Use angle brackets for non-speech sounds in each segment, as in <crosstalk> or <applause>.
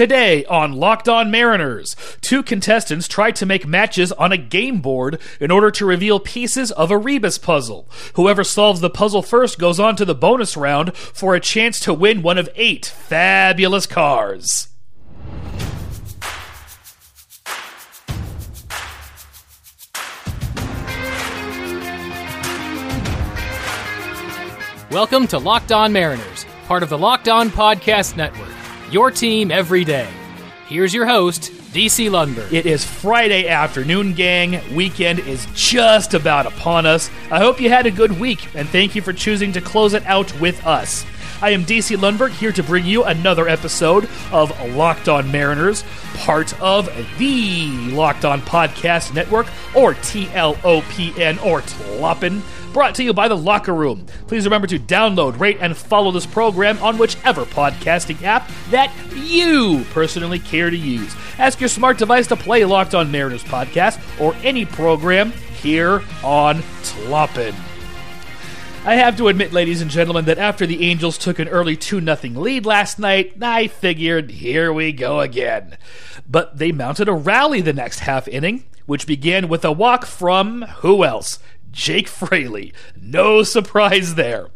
Today on Locked On Mariners, two contestants try to make matches on a game board in order to reveal pieces of a rebus puzzle. Whoever solves the puzzle first goes on to the bonus round for a chance to win one of eight fabulous cars. Welcome to Locked On Mariners, part of the Locked On Podcast Network. Your team every day. Here's your host, DC Lundberg. It is Friday afternoon, gang. Weekend is just about upon us. I hope you had a good week, and thank you for choosing to close it out with us. I am DC Lundberg here to bring you another episode of Locked On Mariners, part of the Locked On Podcast Network, or TLOPN, or TLOPN brought to you by The Locker Room. Please remember to download, rate, and follow this program on whichever podcasting app that you personally care to use. Ask your smart device to play Locked On Mariners podcast or any program here on Tloppin. I have to admit, ladies and gentlemen, that after the Angels took an early 2 0 lead last night, I figured, here we go again. But they mounted a rally the next half inning, which began with a walk from who else? Jake Fraley. No surprise there.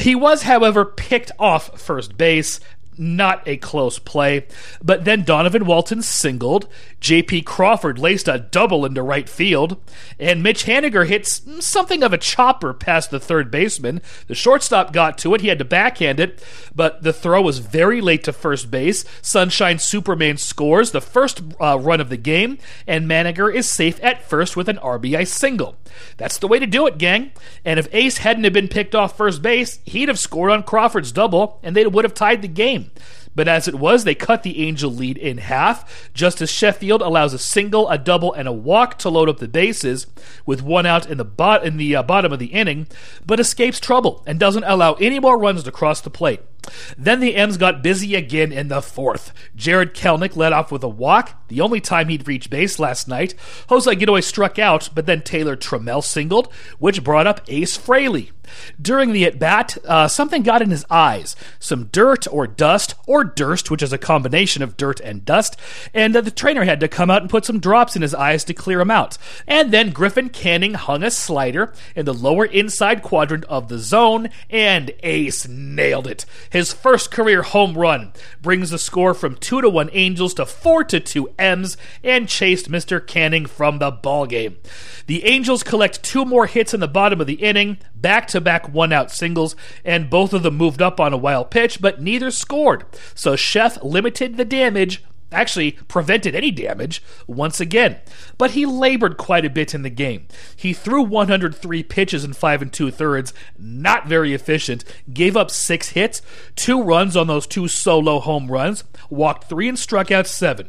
He was, however, picked off first base not a close play. But then Donovan Walton singled, J.P. Crawford laced a double into right field, and Mitch Haniger hits something of a chopper past the third baseman. The shortstop got to it, he had to backhand it, but the throw was very late to first base. Sunshine Superman scores the first uh, run of the game, and Maniger is safe at first with an RBI single. That's the way to do it, gang. And if Ace hadn't have been picked off first base, he'd have scored on Crawford's double, and they would have tied the game. But as it was, they cut the Angel lead in half. Justus Sheffield allows a single, a double, and a walk to load up the bases, with one out in the, bot- in the uh, bottom of the inning, but escapes trouble and doesn't allow any more runs to cross the plate. Then the M's got busy again in the fourth. Jarred Kelenic led off with a walk, the only time he'd reached base last night. Jose Godoy struck out, but then Taylor Trammell singled, which brought up Ace Fraley. During the at bat, uh, something got in his eyes some dirt or dust, or durst, which is a combination of dirt and dust, and uh, the trainer had to come out and put some drops in his eyes to clear him out. And then Griffin Canning hung a slider in the lower inside quadrant of the zone, and Ace nailed it. His first career home run brings the score from 2 to 1 Angels to 4 to 2 M's and chased Mr. Canning from the ballgame. The Angels collect two more hits in the bottom of the inning, back to back one out singles, and both of them moved up on a wild pitch, but neither scored. So Chef limited the damage actually prevented any damage once again. But he labored quite a bit in the game. He threw 103 pitches in five and two thirds, not very efficient, gave up six hits, two runs on those two solo home runs, walked three and struck out seven.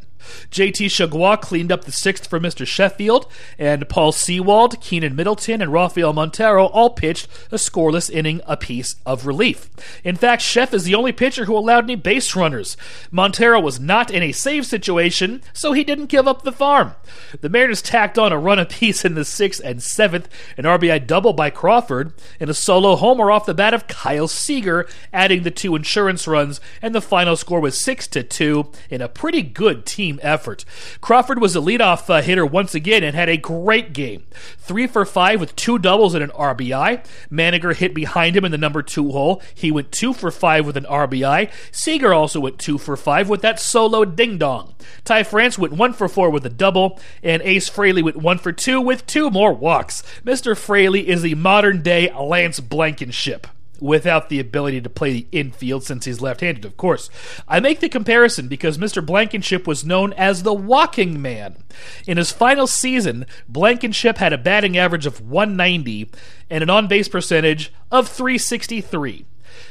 JT Chargois cleaned up the sixth for Mr. Sheffield, and Paul Sewald, Keynan Middleton, and Rafael Montero all pitched a scoreless inning apiece of relief. In fact, Chef is the only pitcher who allowed any base runners. Montero was not in a save situation, so he didn't give up the farm. The Mariners tacked on a run apiece in the sixth and seventh, an RBI double by Crawford, and a solo homer off the bat of Kyle Seager, adding the two insurance runs, and the final score was 6 to 2 in a pretty good team effort. Crawford was a leadoff uh, hitter once again and had a great game. Three for five with two doubles and an RBI. Maniger hit behind him in the number two hole. He went two for five with an RBI. Seager also went two for five with that solo ding dong. Ty France went one for four with a double, and Ace Fraley went one for two with two more walks. Mr. Fraley is the modern day Lance Blankenship without the ability to play the infield since he's left handed, of course. I make the comparison because Mr. Blankenship was known as the walking man. In his final season, Blankenship had a batting average of 190 and an on base percentage of 363.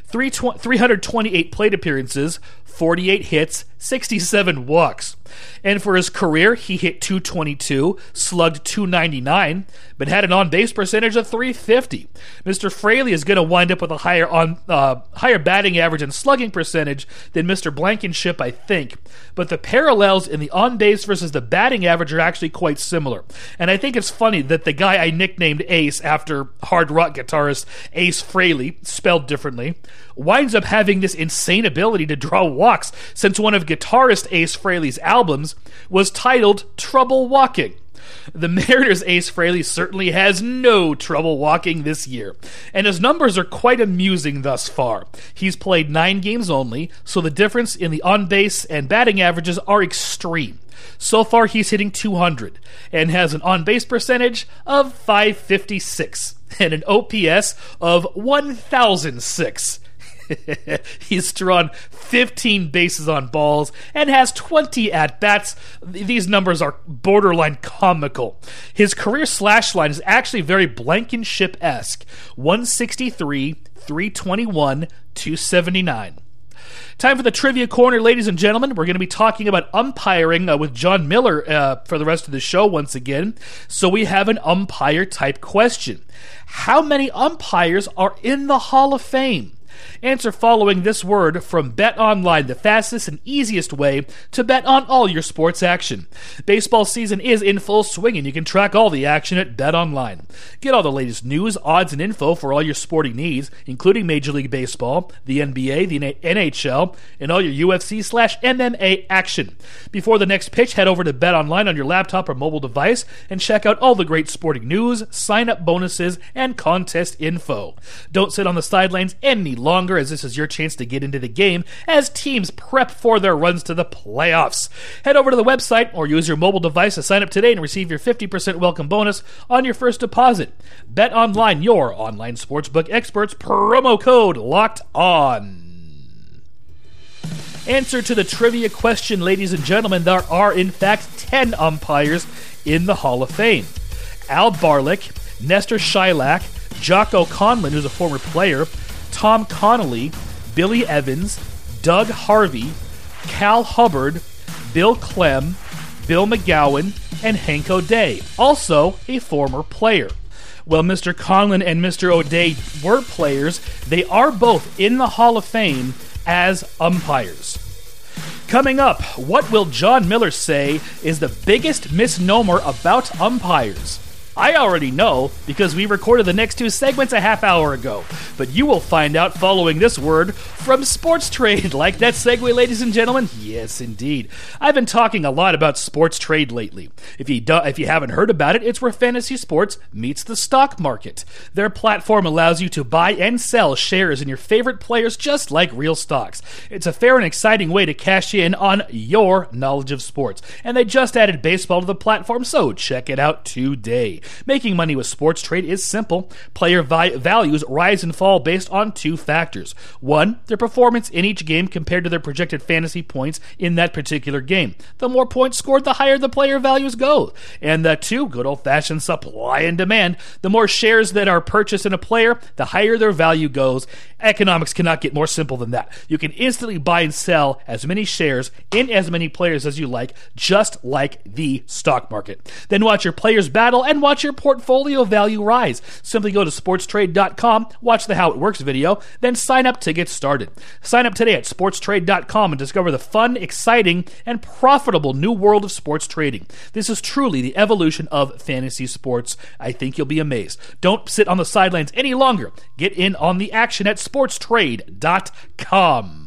328 plate appearances, 48 hits, 67 walks. And for his career, he hit 222, slugged 299, but had an on base percentage of 350. Mr. Fraley is going to wind up with a higher on uh, higher batting average and slugging percentage than Mr. Blankenship, I think. But the parallels in the on base versus the batting average are actually quite similar. And I think it's funny that the guy I nicknamed Ace after hard rock guitarist Ace Frehley, spelled differently, winds up having this insane ability to draw walks since one of guitarist Ace Frehley's albums was titled Trouble Walking. The <laughs> Mariners ace Fraley certainly has no trouble walking this year, and his numbers are quite amusing thus far. He's played nine games only, so the difference in the on base and batting averages are extreme. So far, he's hitting 200 and has an on base percentage of 556 <laughs> and an OPS of 1006. <laughs> He's drawn 15 bases on balls and has 20 at bats. These numbers are borderline comical. His career slash line is actually very Blankenship esque 163, 321, 279. Time for the trivia corner, ladies and gentlemen. We're going to be talking about umpiring uh, with John Miller uh, for the rest of the show once again. So we have an umpire type question. How many umpires are in the Hall of Fame? Answer following this word from Bet Online, the fastest and easiest way to bet on all your sports action. Baseball season is in full swing, and you can track all the action at Bet Online. Get all the latest news, odds, and info for all your sporting needs, including Major League Baseball, the NBA, the NHL, and all your UFC slash MMA action. Before the next pitch, head over to Bet Online on your laptop or mobile device and check out all the great sporting news, sign up bonuses, and contest info. Don't sit on the sidelines any longer, as this is your chance to get into the game as teams prep for their runs to the playoffs. Head over to the website or use your mobile device to sign up today and receive your 50% welcome bonus on your first deposit. Bet online, your online sportsbook experts, promo code locked on. Answer to the trivia question, ladies and gentlemen. There are, in fact, 10 umpires in the Hall of Fame Al Barlick, Nestor Chylak, Jocko Conlon, who's a former player, Tom Connolly, Billy Evans, Doug Harvey, Cal Hubbard, Bill Klem, Bill McGowan, and Hank O'Day, also a former player. Well, Mr. Conlon and Mr. O'Day were players. They are both in the Hall of Fame as umpires. Coming up, what will John Miller say is the biggest misnomer about umpires? I already know because we recorded the next two segments a half hour ago, but you will find out following this word from Sports Trade. <laughs> Like that segue, ladies and gentlemen? Yes, indeed. I've been talking a lot about Sports Trade lately. If you do, if you haven't heard about it, it's where fantasy sports meets the stock market. Their platform allows you to buy and sell shares in your favorite players just like real stocks. It's a fair and exciting way to cash in on your knowledge of sports. And they just added baseball to the platform, so check it out today. Making money with sports trade is simple. Player vi- values rise and fall based on two factors. One, their performance in each game compared to their projected fantasy points in that particular game. The more points scored, the higher the player values go. And the two, good old fashioned supply and demand. The more shares that are purchased in a player, the higher their value goes. Economics cannot get more simple than that. You can instantly buy and sell as many shares in as many players as you like, just like the stock market. Then watch your players battle and watch your portfolio value rise. Simply go to sportstrade.com, watch the How It Works video, then sign up to get started. Sign up today at sportstrade.com and discover the fun, exciting, and profitable new world of sports trading. This is truly the evolution of fantasy sports. I think you'll be amazed. Don't sit on the sidelines any longer. Get in on the action at sportstrade.com.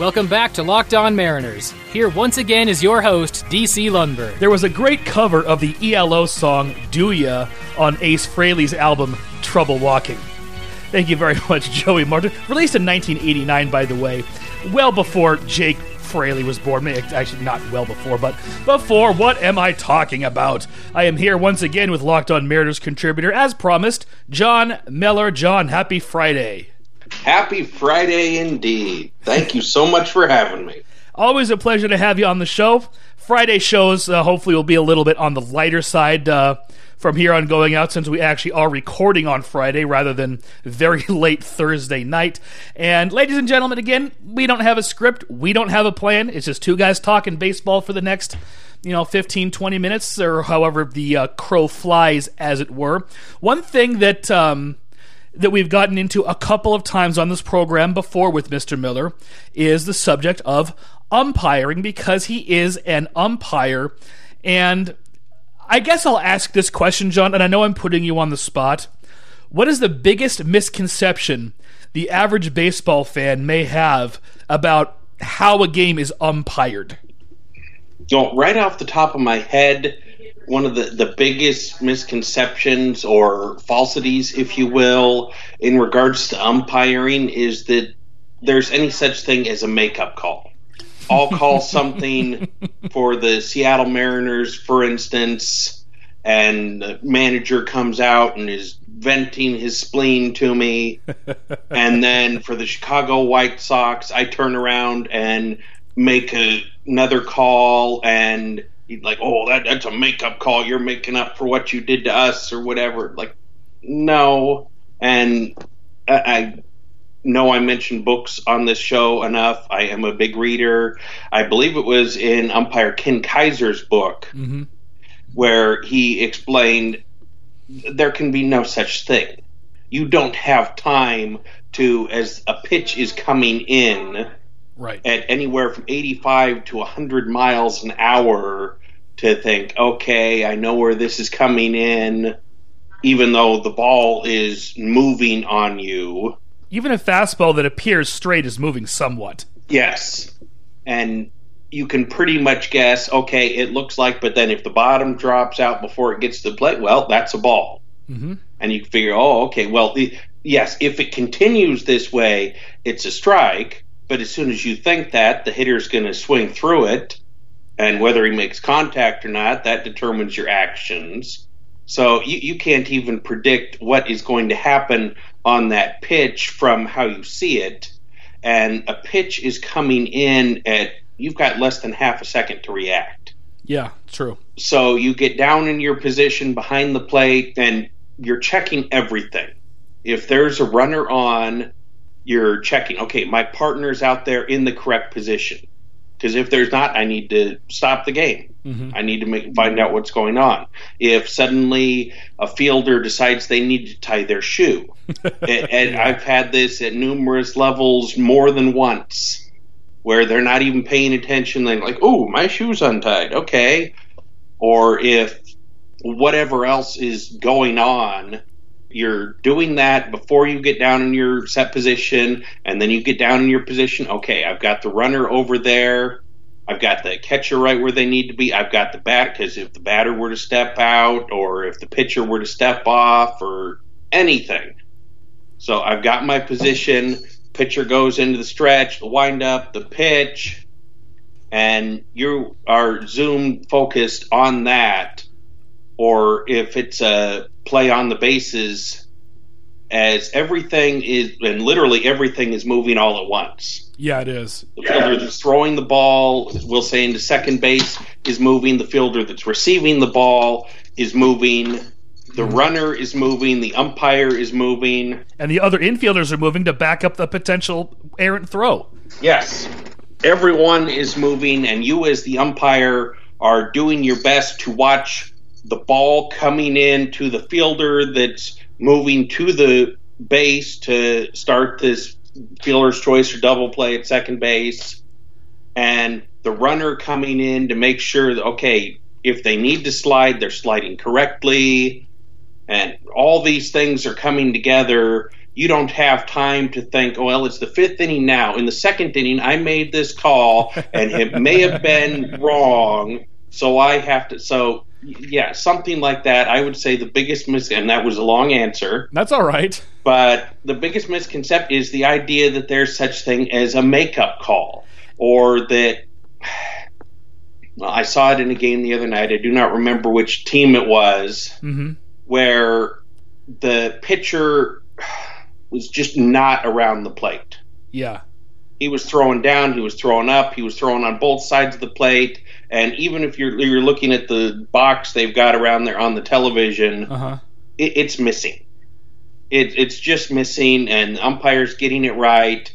Welcome back to Locked On Mariners. Here once again is your host, DC Lundberg. There was a great cover of the ELO song Do Ya on Ace Frehley's album Trouble Walking. Thank you very <laughs> much, Joey Martin. Released in 1989, by the way, well before Jake Fraley was born. Actually, not well before, but before. What am I talking about? I am here once again with Locked On Mariners contributor, as promised, John Miller. John, happy Friday. Happy Friday indeed. Thank you so much for having me. Always a pleasure to have you on the show. Friday shows uh, hopefully will be a little bit on the lighter side uh, from here on going out since we actually are recording on Friday rather than very <laughs> late Thursday night. And ladies and gentlemen, again, we don't have a script, we don't have a plan. It's just two guys talking baseball for the next you know 15 20 minutes or however the uh, crow flies as it were one thing that um, that we've gotten into a couple of times on this program before with Mr. Miller is the subject of umpiring because he is an umpire. And I guess I'll ask this question, John, and I know I'm putting you on the spot. What is the biggest misconception the average baseball fan may have about how a game is umpired? Know, right off the top of my head, one of the, the biggest misconceptions or falsities, if you will, in regards to umpiring is that there's any such thing as a makeup call. I'll call <laughs> something for the Seattle Mariners, for instance, and the manager comes out and is venting his spleen to me. <laughs> and then for the Chicago White Sox, I turn around and make a, another call and like, "Oh, that that's a makeup call. You're making up for what you did to us or whatever." Like, no. And I, I know I mentioned books on this show enough. I am a big reader. I believe it was in umpire Ken Kaiser's book Mm-hmm. where he explained there can be no such thing. You don't have time to, as a pitch is coming in Right. at anywhere from 85 to 100 miles an hour, to think, okay, I know where this is coming in, even though the ball is moving on you. Even a fastball that appears straight is moving somewhat. Yes. And you can pretty much guess, okay, it looks like, but then if the bottom drops out before it gets to the plate, well, that's a ball. Mm-hmm. And you figure, oh, okay, well, the, yes, if it continues this way, it's a strike. But as soon as you think that, the hitter's going to swing through it. And whether he makes contact or not, that determines your actions. So you, you can't even predict what is going to happen on that pitch from how you see it. And a pitch is coming in at, you've got less than half a second to react. Yeah, true. So you get down in your position behind the plate and you're checking everything. If there's a runner on, you're checking, okay, my partner's out there in the correct position. Because if there's not, I need to stop the game. Mhm. I need to make, find out what's going on. If suddenly a fielder decides they need to tie their shoe, <laughs> and, and I've had this at numerous levels more than once, where they're not even paying attention. They're like, "Oh, my shoe's untied." Okay, or if whatever else is going on, you're doing that before you get down in your set position, and then you get down in your position. Okay, I've got the runner over there. I've got the catcher right where they need to be. I've got the bat because if the batter were to step out, or if the pitcher were to step off, or anything. So I've got my position. Pitcher goes into the stretch, the windup, the pitch, and you are zoom focused on that. Or if it's a play on the bases, as everything is, and literally everything is moving all at once. Yeah, it is. The fielder that's throwing the ball, we'll say into second base, is moving. The fielder that's receiving the ball is moving. The mm-hmm. runner is moving. The umpire is moving. And the other infielders are moving to back up the potential errant throw. Yes. Everyone is moving, and you, as the umpire, are doing your best to watch the ball coming in to the fielder that's moving to the base to start this fielder's choice or double play at second base, and the runner coming in to make sure that, okay, if they need to slide, they're sliding correctly, and all these things are coming together you don't have time to think, oh, well, it's the fifth inning now. In the second inning, I made this call and it may have been wrong, so I have to. So, yeah, something like that. I would say the biggest mis, and that was a long answer, That's all right. but the biggest misconception is the idea that there's such thing as a makeup call or that. Well, I saw it in a game the other night. I do not remember which team it was hmm where the pitcher was just not around the plate. Yeah. He was throwing down, he was throwing up, he was throwing on both sides of the plate, and even if you're you're looking at the box they've got around there on the television, Uh huh. it, it's missing. It, it's just missing, and the umpire's getting it right,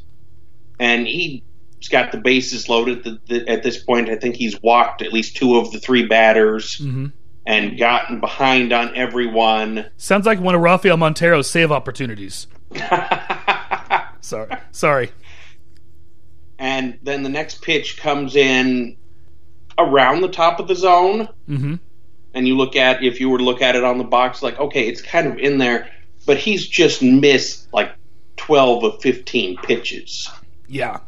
and he's got the bases loaded. The, the, at this point, I think he's walked at least two of the three batters hmm and gotten behind on everyone. Sounds like one of Rafael Montero's save opportunities. <laughs> Sorry. Sorry. And then the next pitch comes in around the top of the zone, Mm-hmm. and you look at if you were to look at it on the box, like okay, it's kind of in there, but he's just missed like twelve of fifteen pitches. Yeah.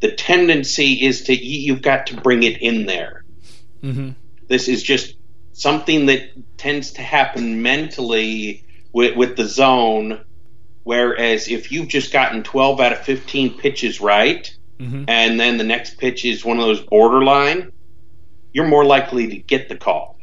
The tendency is to you- you've got to bring it in there. Mm-hmm. This is just something that tends to happen mentally with, with the zone. Whereas if you've just gotten 12 out of 15 pitches right, Mhm. and then the next pitch is one of those borderline, you're more likely to get the call.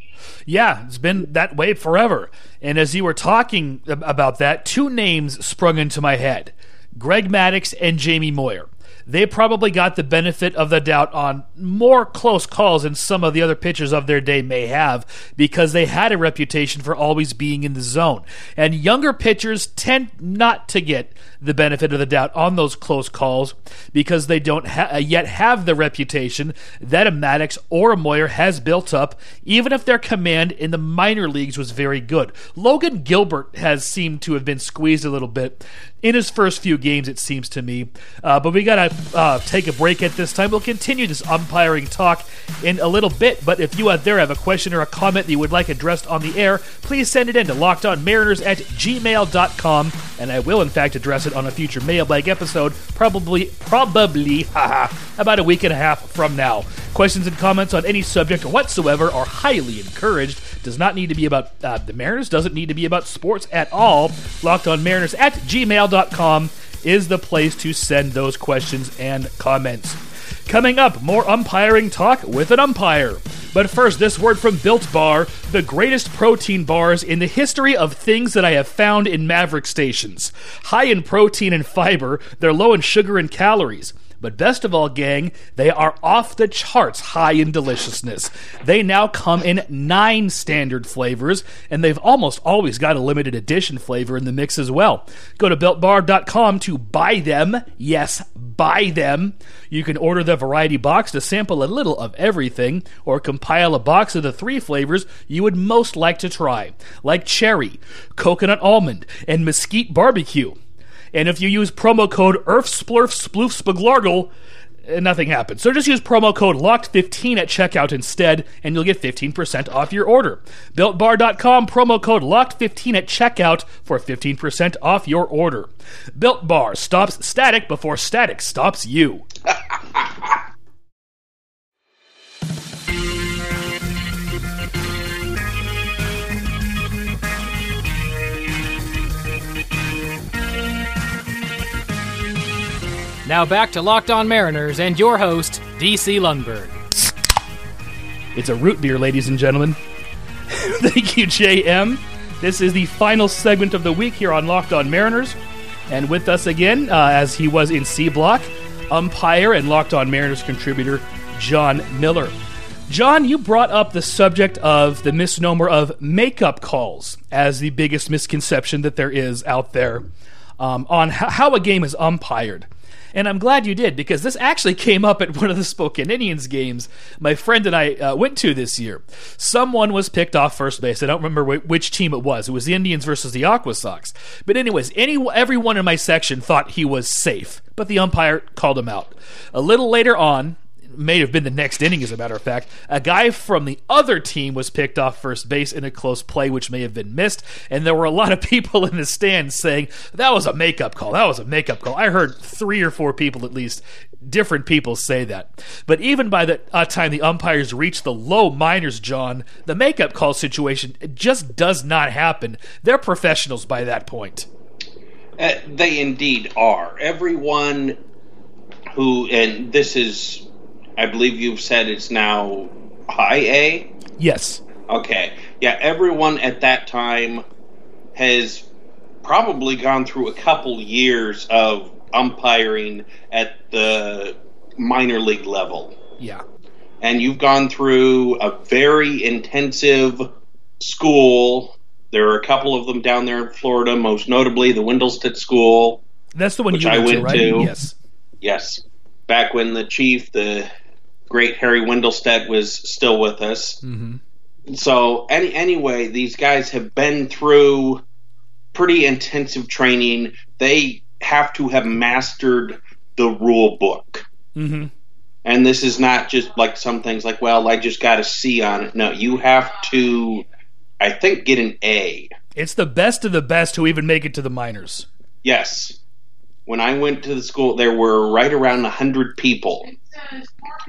Yeah, it's been that way forever. And as you were talking about that, two names sprung into my head Greg Maddux and Jamie Moyer. They probably got the benefit of the doubt on more close calls than some of the other pitchers of their day may have because they had a reputation for always being in the zone. And younger pitchers tend not to get the benefit of the doubt on those close calls because they don't ha- yet have the reputation that a Maddux or a Moyer has built up, even if their command in the minor leagues was very good. Logan Gilbert has seemed to have been squeezed a little bit in his first few games, it seems to me. Uh, but we got to uh, take a break at this time. We'll continue this umpiring talk in a little bit. But if you out there have a question or a comment that you would like addressed on the air, please send it in to lockedonmariners at gmail.com. And I will, in fact, address it on a future mailbag episode, probably, probably, <laughs> haha, about a week and a half from now. Questions and comments on any subject whatsoever are highly encouraged. Does not need to be about uh, the Mariners, doesn't need to be about sports at all. Locked on Mariners at gmail.com is the place to send those questions and comments. Coming up, more umpiring talk with an umpire. But first, this word from Built Bar, the greatest protein bars in the history of things that I have found in Maverik stations. High in protein and fiber, they're low in sugar and calories. But best of all, gang, they are off the charts high in deliciousness. They now come in nine standard flavors, and they've almost always got a limited edition flavor in the mix as well. Go to builtbar.com to buy them. Yes, buy them. You can order the variety box to sample a little of everything, or compile a box of the three flavors you would most like to try, like cherry, coconut almond, and mesquite barbecue. And if you use promo code EarthSplurfSploofSpaglargle, uh, nothing happens. So just use promo code LOCKED15 at checkout instead, and you'll get 15% off your order. BuiltBar.com, promo code LOCKED15 at checkout for 15% off your order. Built Bar stops static before static stops you. <laughs> Now back to Locked On Mariners and your host, DC Lundberg. It's a root beer, ladies and gentlemen. <laughs> Thank you, JM. This is the final segment of the week here on Locked On Mariners. And with us again, uh, as he was in C Block, umpire and Locked On Mariners contributor, John Miller. John, you brought up the subject of the misnomer of makeup calls as the biggest misconception that there is out there um, on h- how a game is umpired. And I'm glad you did because this actually came up at one of the Spokane Indians games my friend and I uh, went to this year. Someone was picked off first base. I don't remember wh- which team it was. It was the Indians versus the Aqua Sox. But anyways, any everyone in my section thought he was safe, but the umpire called him out. A little later on, may have been the next inning, as a matter of fact. A guy from the other team was picked off first base in a close play, which may have been missed. And there were a lot of <laughs> people in the stands saying that was a makeup call. That was a makeup call. I heard three or four people, at least, different people say that. But even by the uh, time the umpires reach the low minors, John, the makeup call situation it just does not happen. They're professionals by that point. Uh, they indeed are. Everyone who, and this is, I believe you've said it's now high A. Yes. Okay. Yeah, everyone at that time has probably gone through a couple years of umpiring at the minor league level. Yeah. And you've gone through a very intensive school. There are a couple of them down there in Florida, most notably the Wendelstedt School. That's the one Which you I went to, right? to. Yes. Yes. Back when the chief, the great Harry Wendelstedt, was still with us. Mm-hmm. So any anyway, these guys have been through pretty intensive training. They have to have mastered the rule book. Mm-hmm. And this is not just like some things like, well, I just got a C on it. No, you have to, I think, get an A. It's the best of the best who even make it to the minors. Yes. When I went to the school, there were right around 100 people.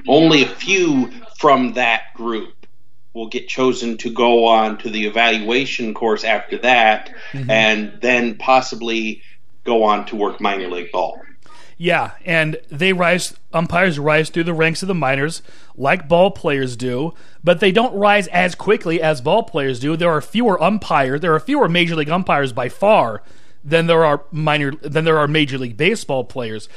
Only a few from that group will get chosen to go on to the evaluation course after that, mm-hmm. and then possibly go on to work minor league ball. Yeah, and they rise umpires rise through the ranks of the minors like ball players do, but they don't rise as quickly as ball players do. There are fewer umpires, there are fewer major league umpires by far than there are minor than there are major league baseball players.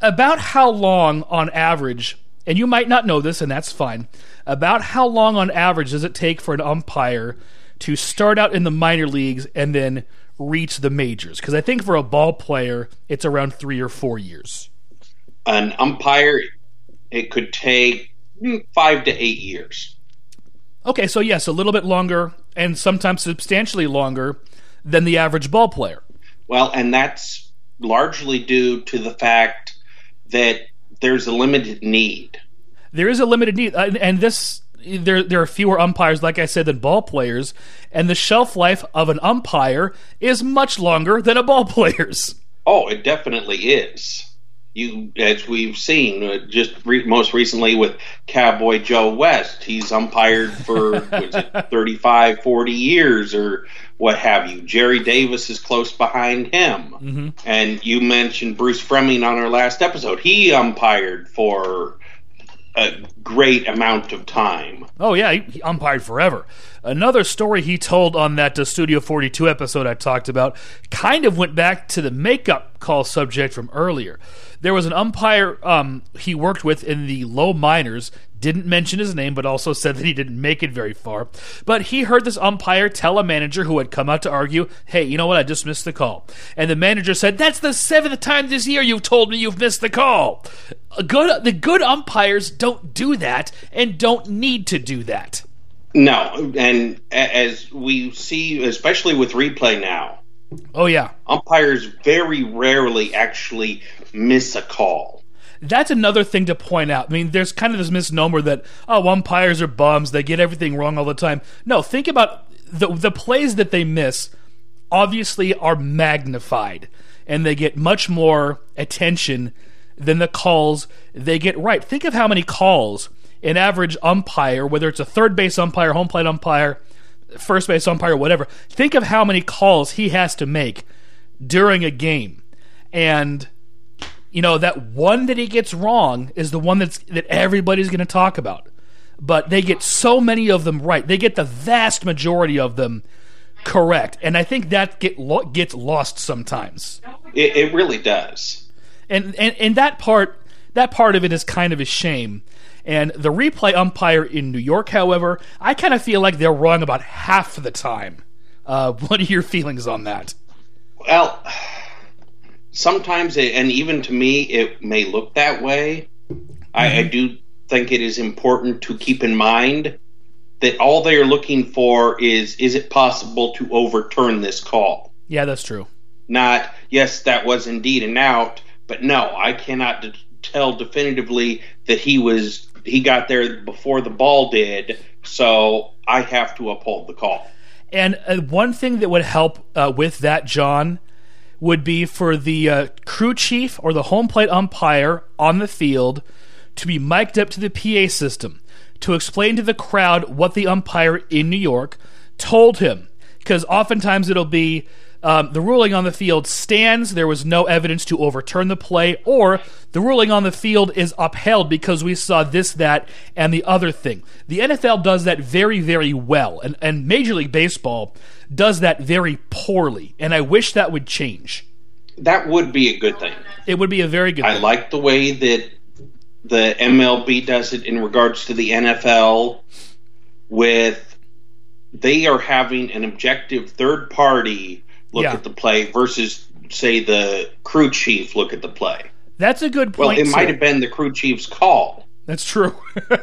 About how long on average, and you might not know this and that's fine. About how long on average does it take for an umpire to start out in the minor leagues and then reach the majors? Because I think for a ball player, it's around three or four years. An umpire, it could take five to eight years. Okay, so yes, a little bit longer and sometimes substantially longer than the average ball player. Well, and that's largely due to the fact that there's a limited need. There is a limited need, and this there there are fewer umpires, like I said, than ball players, and the shelf life of an umpire is much longer than a ball player's. Oh, it definitely is. You, as we've seen, uh, just re- most recently with Cowboy Joe West, he's umpired for <laughs> was it 35, 40 years or what have you. Gerry Davis is close behind him, mm-hmm. and you mentioned Bruce Froemming on our last episode. He umpired for a great amount of time. Oh yeah, he, he umpired forever. Another story he told on that uh, Studio 42 episode I talked about kind of went back to the makeup call subject from earlier. There was an umpire um, he worked with in the low minors didn't mention his name, but also said that he didn't make it very far. But he heard this umpire tell a manager who had come out to argue, Hey, you know what? I just missed the call. And the manager said, That's the seventh time this year you've told me you've missed the call. Good, the good umpires don't do that and don't need to do that. No, and as we see, especially with replay now, oh yeah, umpires very rarely actually miss a call that's another thing to point out. I mean, there's kind of this misnomer that oh, umpires are bums; they get everything wrong all the time. No, think about the the plays that they miss. Obviously, are magnified, and they get much more attention than the calls they get right. Think of how many calls an average umpire, whether it's a third base umpire, home plate umpire, first base umpire, whatever. Think of how many calls he has to make during a game, and you know that one that he gets wrong is the one that's that everybody's going to talk about. But they get so many of them right. They get the vast majority of them correct. And i think that get lo- gets lost sometimes. It, it really does. And, and and that part that part of it is kind of a shame and the replay umpire in new york however i kind of feel like they're wrong about half the time uh, <laughs> what are your feelings on that well sometimes, it, and even to me, it may look that way. Mm-hmm. I, I do think it is important to keep in mind that all they are looking for is is it possible to overturn this call? Yeah, that's true. Not yes, that was indeed an out, but no, I cannot de- tell definitively that he was he got there before the ball did, so I have to uphold the call. And uh, one thing that would help uh, with that, John, would be for the uh, crew chief or the home plate umpire on the field to be mic'd up to the PA system to explain to the crowd what the umpire in New York told him. Because oftentimes it'll be um, the ruling on the field stands, there was no evidence to overturn the play, or the ruling on the field is upheld because we saw this, that, and the other thing. The NFL does that very, very well, and, and Major League Baseball does that very poorly, and I wish that would change. That would be a good thing. It would be a very good I thing. like the way that the MLB does it in regards to the NFL with they are having an objective third party look yeah. at the play versus say the crew chief look at the play. That's a good point. Well, it might have been the crew chief's call. That's true.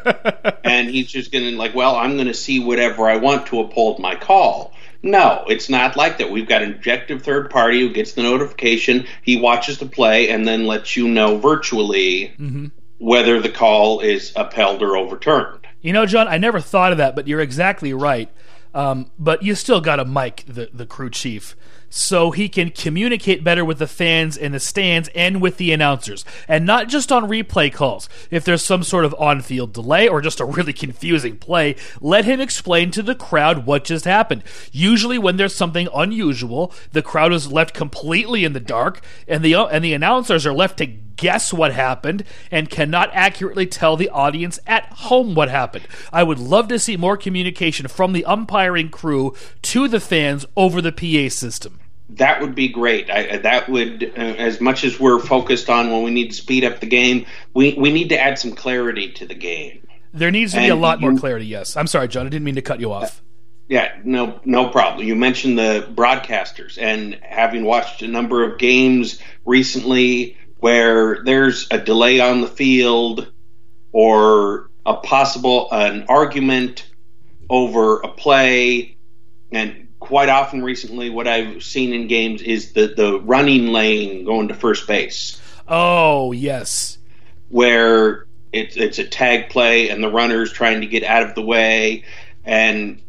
<laughs> and he's just going to like, well, I'm going to see whatever I want to uphold my call. No, it's not like that. We've got an objective third party who gets the notification. He watches the play and then lets you know virtually mm-hmm. whether the call is upheld or overturned. You know, John, I never thought of that, but you're exactly right. Um, but you still got to mic the, the crew chief so he can communicate better with the fans in the stands and with the announcers, and not just on replay calls. If there's some sort of on field delay or just a really confusing play, let him explain to the crowd what just happened. Usually, when there's something unusual, the crowd is left completely in the dark, and the and the announcers are left to guess what happened and cannot accurately tell the audience at home what happened. I would love to see more communication from the umpiring crew to the fans over the PA system. That would be great. I, that would, uh, as much as we're focused on when we need to speed up the game, we, we need to add some clarity to the game. There needs to and be a lot more clarity. Yes, I'm sorry, John. I didn't mean to cut you off. Yeah, no, no problem. You mentioned the broadcasters, and having watched a number of games recently where there's a delay on the field or a possible an argument over a play and quite often recently what I've seen in games is the the running lane going to first base. Oh, yes. Where it's it's a tag play and the runner's trying to get out of the way and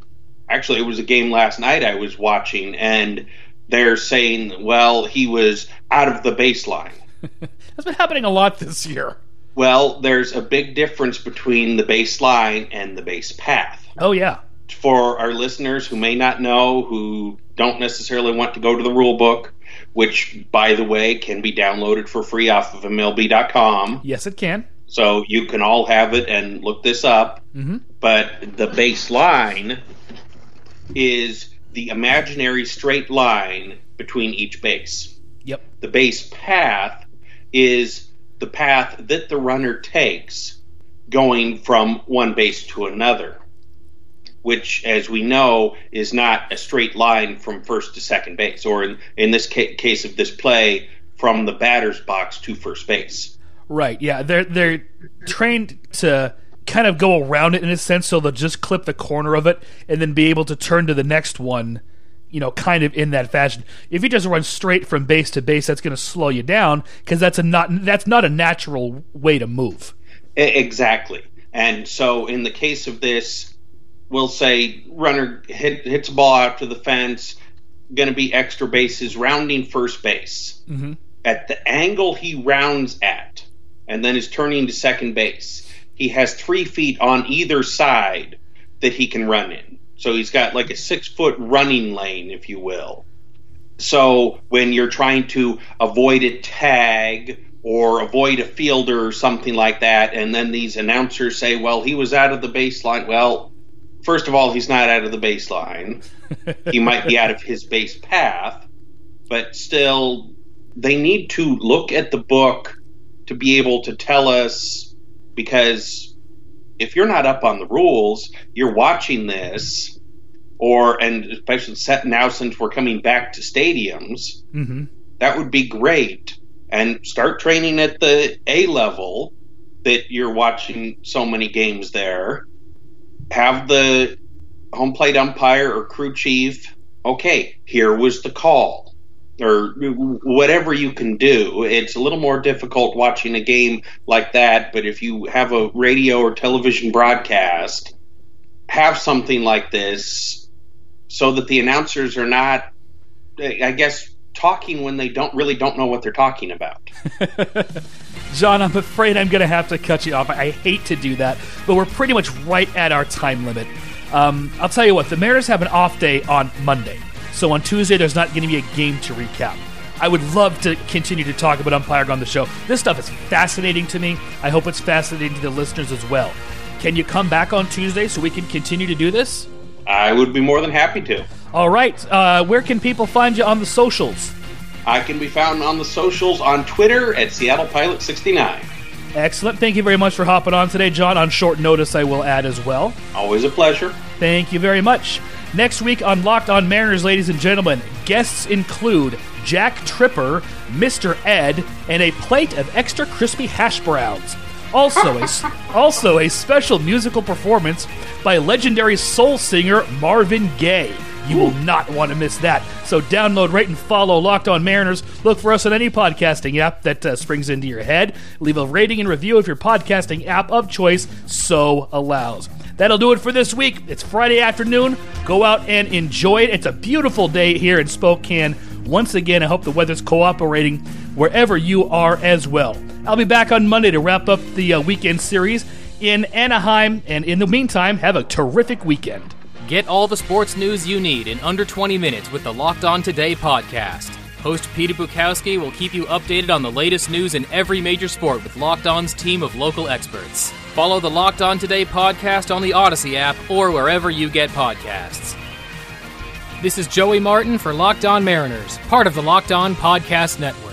actually it was a game last night I was watching and they're saying, well, he was out of the baseline. <laughs> That's been happening a lot this year. Well, there's a big difference between the baseline and the base path. Oh, yeah. For our listeners who may not know, who don't necessarily want to go to the rule book, which, by the way, can be downloaded for free off of MLB.com. Yes, it can. So you can all have it and look this up. Mm-hmm. But the baseline is the imaginary straight line between each base. Yep. The base path is the path that the runner takes going from one base to another, which, as we know, is not a straight line from first to second base, or in, in this ca- case of this play, from the batter's box to first base. Right. Yeah. They're they're trained to kind of go around it in a sense, so they'll just clip the corner of it and then be able to turn to the next one you know, kind of in that fashion. If you just run straight from base to base, that's going to slow you down because that's a not that's not a natural way to move. Exactly. And so, in the case of this, we'll say runner hit, hits a ball out to the fence, going to be extra bases, rounding first base. Mm-hmm. At the angle he rounds at, and then is turning to second base, he has three feet on either side that he can run in. So he's got like a six foot running lane, if you will. So when you're trying to avoid a tag or avoid a fielder or something like that, and then these announcers say, well, he was out of the baseline. Well, first of all, he's not out of the baseline. he might be out of his base path, but still, they need to look at the book to be able to tell us because if you're not up on the rules, you're watching this, or and especially set now since we're coming back to stadiums, mm-hmm. that would be great. And start training at the A level that you're watching so many games there. Have the home plate umpire or crew chief. Okay, here was the call or whatever you can do. It's a little more difficult watching a game like that, but if you have a radio or television broadcast, have something like this so that the announcers are not, I guess, talking when they don't really don't know what they're talking about. <laughs> John, I'm afraid I'm going to have to cut you off. I hate to do that, but we're pretty much right at our time limit. Um, I'll tell you what, the Mariners have an off day on Monday. So on Tuesday, there's not going to be a game to recap. I would love to continue to talk about umpiring on the show. This stuff is fascinating to me. I hope it's fascinating to the listeners as well. Can you come back on Tuesday so we can continue to do this? I would be more than happy to. All right. Uh, where can people find you on the socials? I can be found on the socials on Twitter at Seattle Pilot 69. Excellent. Thank you very much for hopping on today, John. On short notice, I will add as well. Always a pleasure. Thank you very much. Next week on Locked On Mariners, ladies and gentlemen, guests include Jack Tripper, Mr. Ed, and a plate of extra crispy hash browns. Also a, <laughs> also a special musical performance by legendary soul singer Marvin Gaye. You will not want to miss that. So download, rate, and follow Locked On Mariners. Look for us on any podcasting app that uh, springs into your head. Leave a rating and review if your podcasting app of choice so allows. That'll do it for this week. It's Friday afternoon. Go out and enjoy it. It's a beautiful day here in Spokane. Once again, I hope the weather's cooperating wherever you are as well. I'll be back on Monday to wrap up the uh, weekend series in Anaheim. And in the meantime, have a terrific weekend. Get all the sports news you need in under 20 minutes with the Locked On Today podcast. Host Peter Bukowski will keep you updated on the latest news in every major sport with Locked On's team of local experts. Follow the Locked On Today podcast on the Odyssey app or wherever you get podcasts. This is Joey Martin for Locked On Mariners, part of the Locked On Podcast Network.